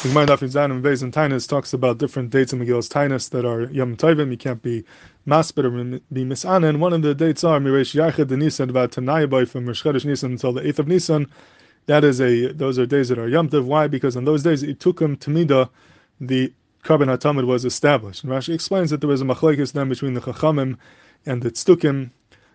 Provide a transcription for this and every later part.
The Gemara and Beis and Taanis talks about different dates in Megillas Taanis that are Yom Tovim. You can't be maspid or be misanen. One of the dates are Miresh Yachid the Nisan about Tanayabai from Rosh Chodesh Nisan until the eighth of Nisan. That is a those are days that are Yom Tov. Why? Because on those days it took him Tamida the Karban Hatamid was established. And Rashi explains that there was a machlekes then between the Chachamim and the Tztukim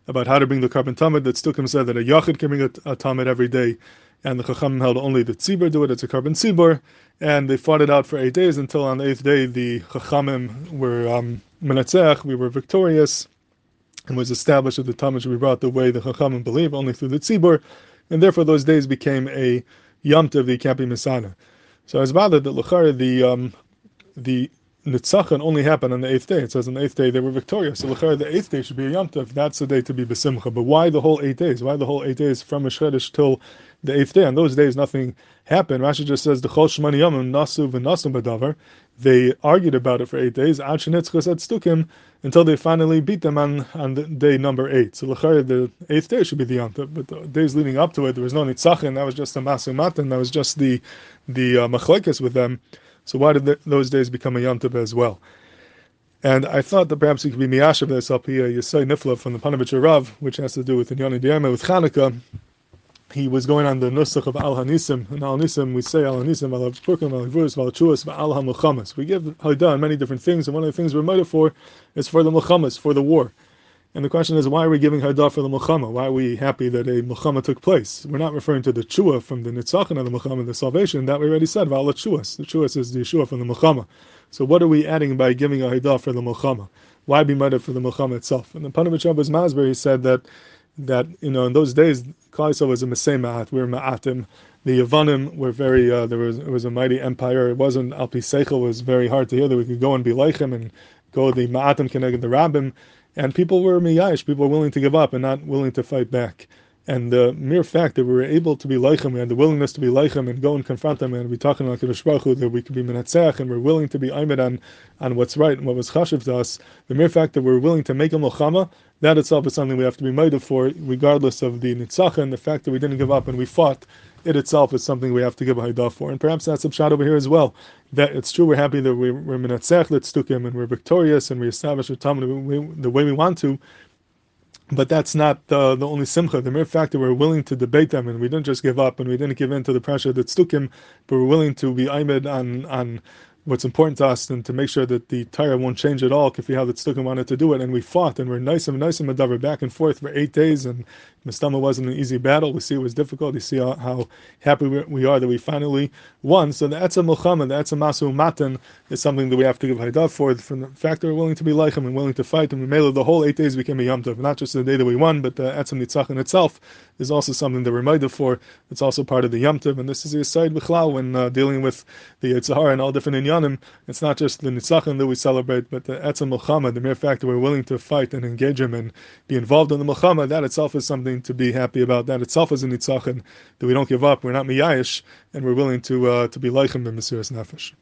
about how to bring the Karban Tamid. The Tztukim said that a Yachid can bring a, a Tamid every day and the Chacham held only the Tzibur do it, it's a Karban Tzibur, and they fought it out for eight days until on the eighth day the Chachamim were um, we were victorious, and was established that the Tamid should be brought the way the Chachamim believe, only through the Tzibur, and therefore those days became a Yom Tov, the Kampi Misana. So I was bothered that Luchar, the um, the Nitzachon only happened on the eighth day. It says on the eighth day they were victorious. So the eighth day should be a Yom Tov. That's the day to be besimcha. But why the whole eight days? Why the whole eight days from Rosh till the eighth day? On those days nothing happened. Rashi just says the Chol Shmani Yomim Nasu v'Nasu Badavar. They argued about it for eight days. Ad Shenitzchas at Stukim until they finally beat them on, on the day number eight. So the eighth day should be the Yom Tov. But the days leading up to it, there was no Nitzachon. That was just the Masu Matan. That was just the the uh, with them. So why did the, those days become a Yom Tov as well? And I thought that perhaps it could be Miyashav this up here, Yisai Nifla from the Panovich Rav, which has to do with Inyani Diyama, with Chanukah. He was going on the Nusach of Al Hanisim. And Al Hanisim, we say Al Hanisim, Al Avpurim, Al Avurus, Al Chuas, Al. We give Haidah many different things, and one of the things we're motive for is for the Milchamos, for the war. And the question is, why are we giving Haidah for the Milchama? Why are we happy that a Milchama took place? We're not referring to the Chua from the Nitzachon of the Milchama, the salvation, that we already said, Vala Chuas. The Chuas is the Yeshua from the Milchama. So what are we adding by giving a Haidah for the Milchama? Why be murdered for the Milchama itself? And the Panovich Abbas Masber, he said that, that, you know, in those days, Klal was a Mesei Ma'at, we were Ma'atim. The Yavanim were very, uh, there was, it was a mighty empire. It wasn't, Alpi Seichel was very hard to hear that we could go and be like him and go the Ma'atim Keneged the Rabbim and people were miyash, people were willing to give up and not willing to fight back. And the mere fact that we were able to be like him, we had the willingness to be like him and go and confront him and be talking about Kadosh Baruch that we could be menatzach and we're willing to be aimed on, on what's right and what was chashiv to us. The mere fact that we're willing to make a milchama, that itself is something we have to be made for, regardless of the nitzach and the fact that we didn't give up and we fought it itself is something we have to give a haidah for. And perhaps that's a shot over here as well. That it's true, we're happy that we, we're minatzech letzukim and we're victorious and we establish our Tamid the way we want to. But that's not the, the only simcha. The mere fact that we're willing to debate them and we didn't just give up and we didn't give in to the pressure that stukim, but we're willing to be aimed on on what's important to us and to make sure that the Torah won't change at all if we have the Tztukim wanted to do it. And we fought and we're nice and nice and Madavar back and forth for eight days. And Mistama wasn't an easy battle. We see it was difficult. You see how, happy we are that we finally won. So the Etzah Milchama, the Etzah Masu Matan is something that we have to give Haidah for. From the fact that we're willing to be like him and willing to fight. And we made the whole eight days became a Yom Tov. Not just the day that we won, but the Etzah Nitzach itself is also something that we're made for. It's also part of the Yom Tov. And this is the side Bichlal when uh, dealing with the Yitzhar and all different It's not just the Nitzachim that we celebrate, but the Etzah Milchama, the mere fact that we're willing to fight and engage him and be involved in the Milchama, that itself is something to be happy about. That itself is a Nitzachim, that we don't give up, we're not miyayish, and we're willing to uh, to be like him in Mesiris Nefesh.